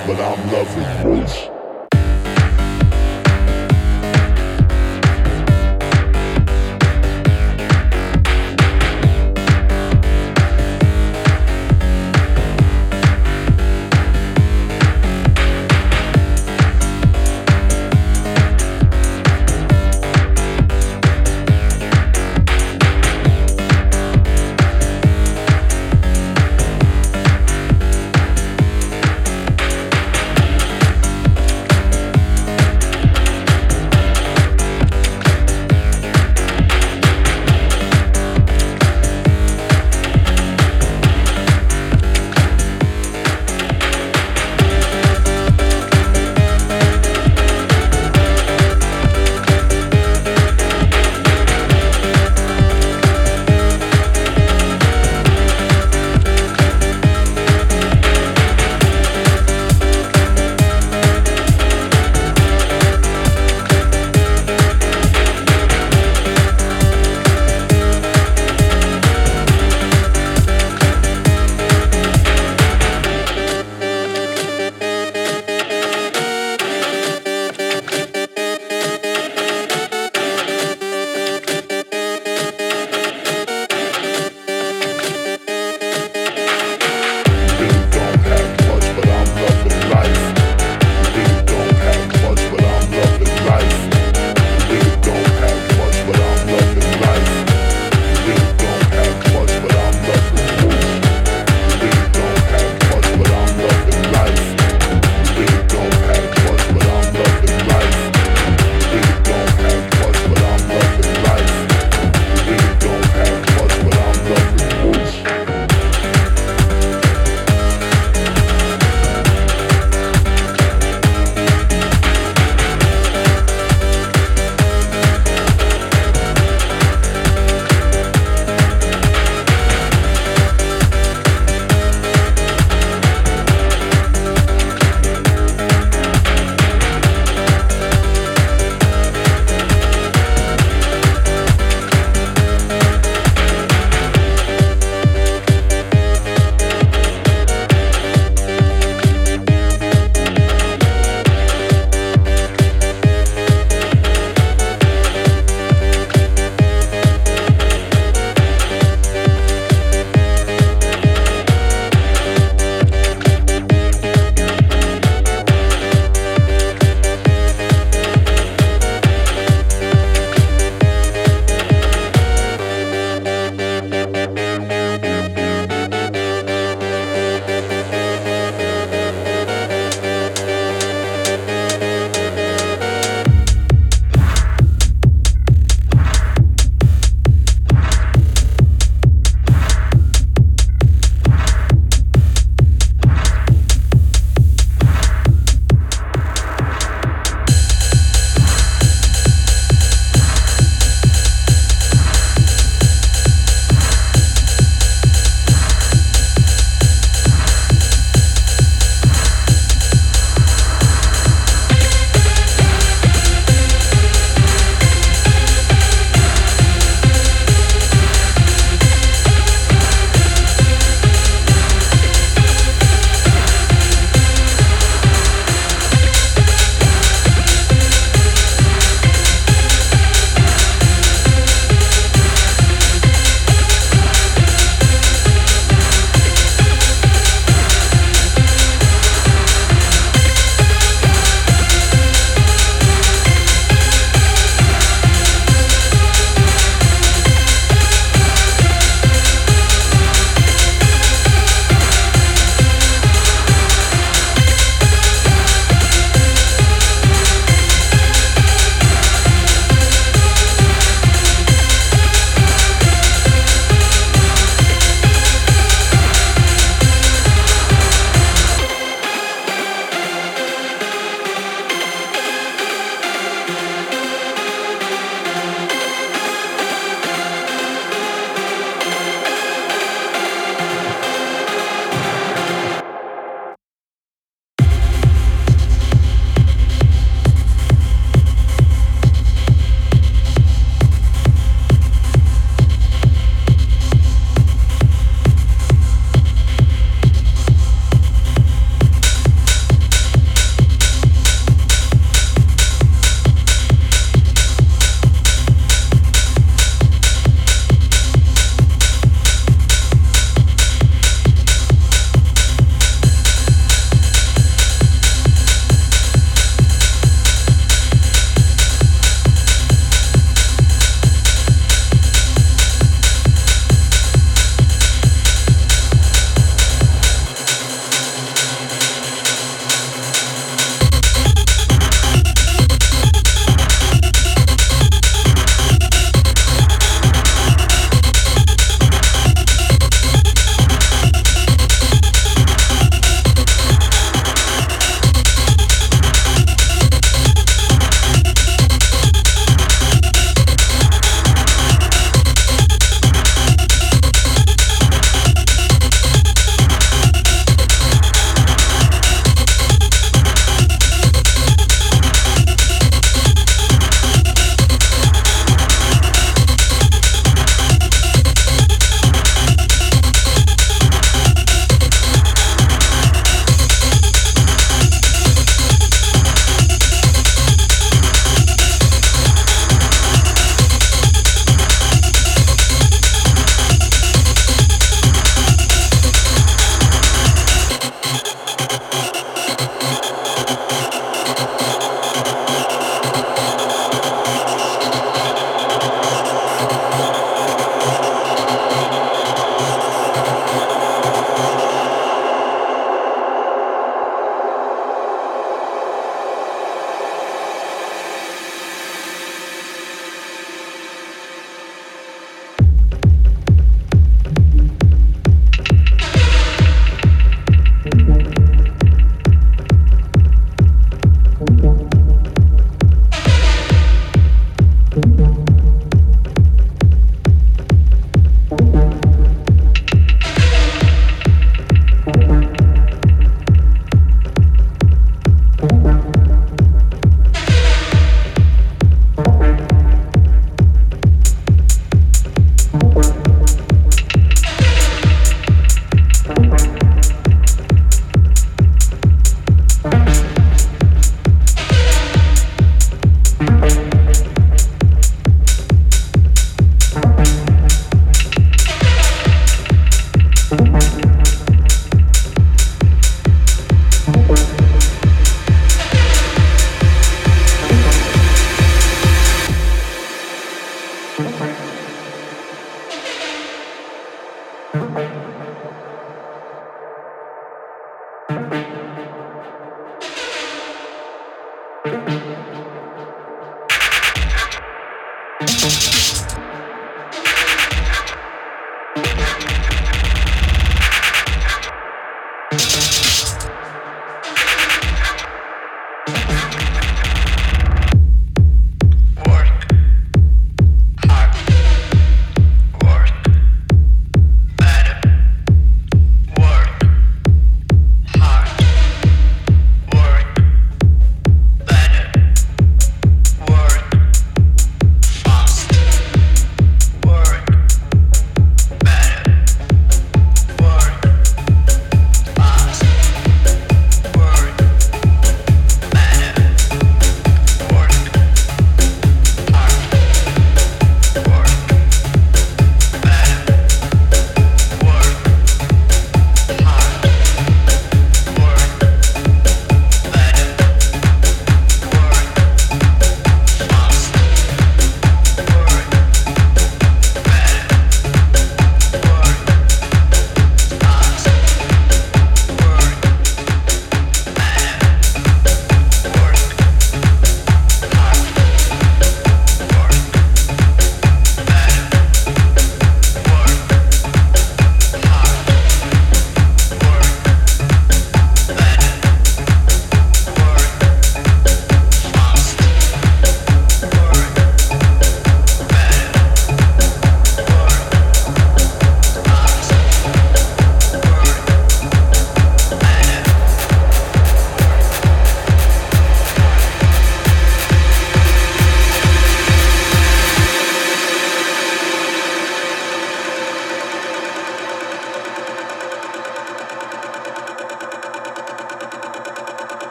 But I'm loving this.